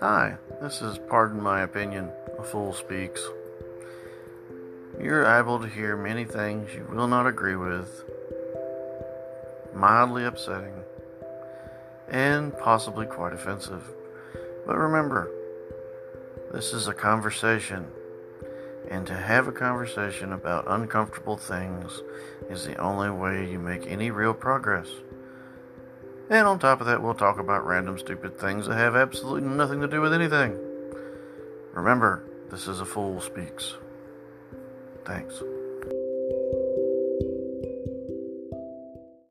Hi, this is Pardon My Opinion, A Fool Speaks. You're able to hear many things you will not agree with, mildly upsetting, and possibly quite offensive. But remember, this is a conversation, and to have a conversation about uncomfortable things is the only way you make any real progress. And on top of that, we'll talk about random stupid things that have absolutely nothing to do with anything. Remember, this is a fool speaks. Thanks.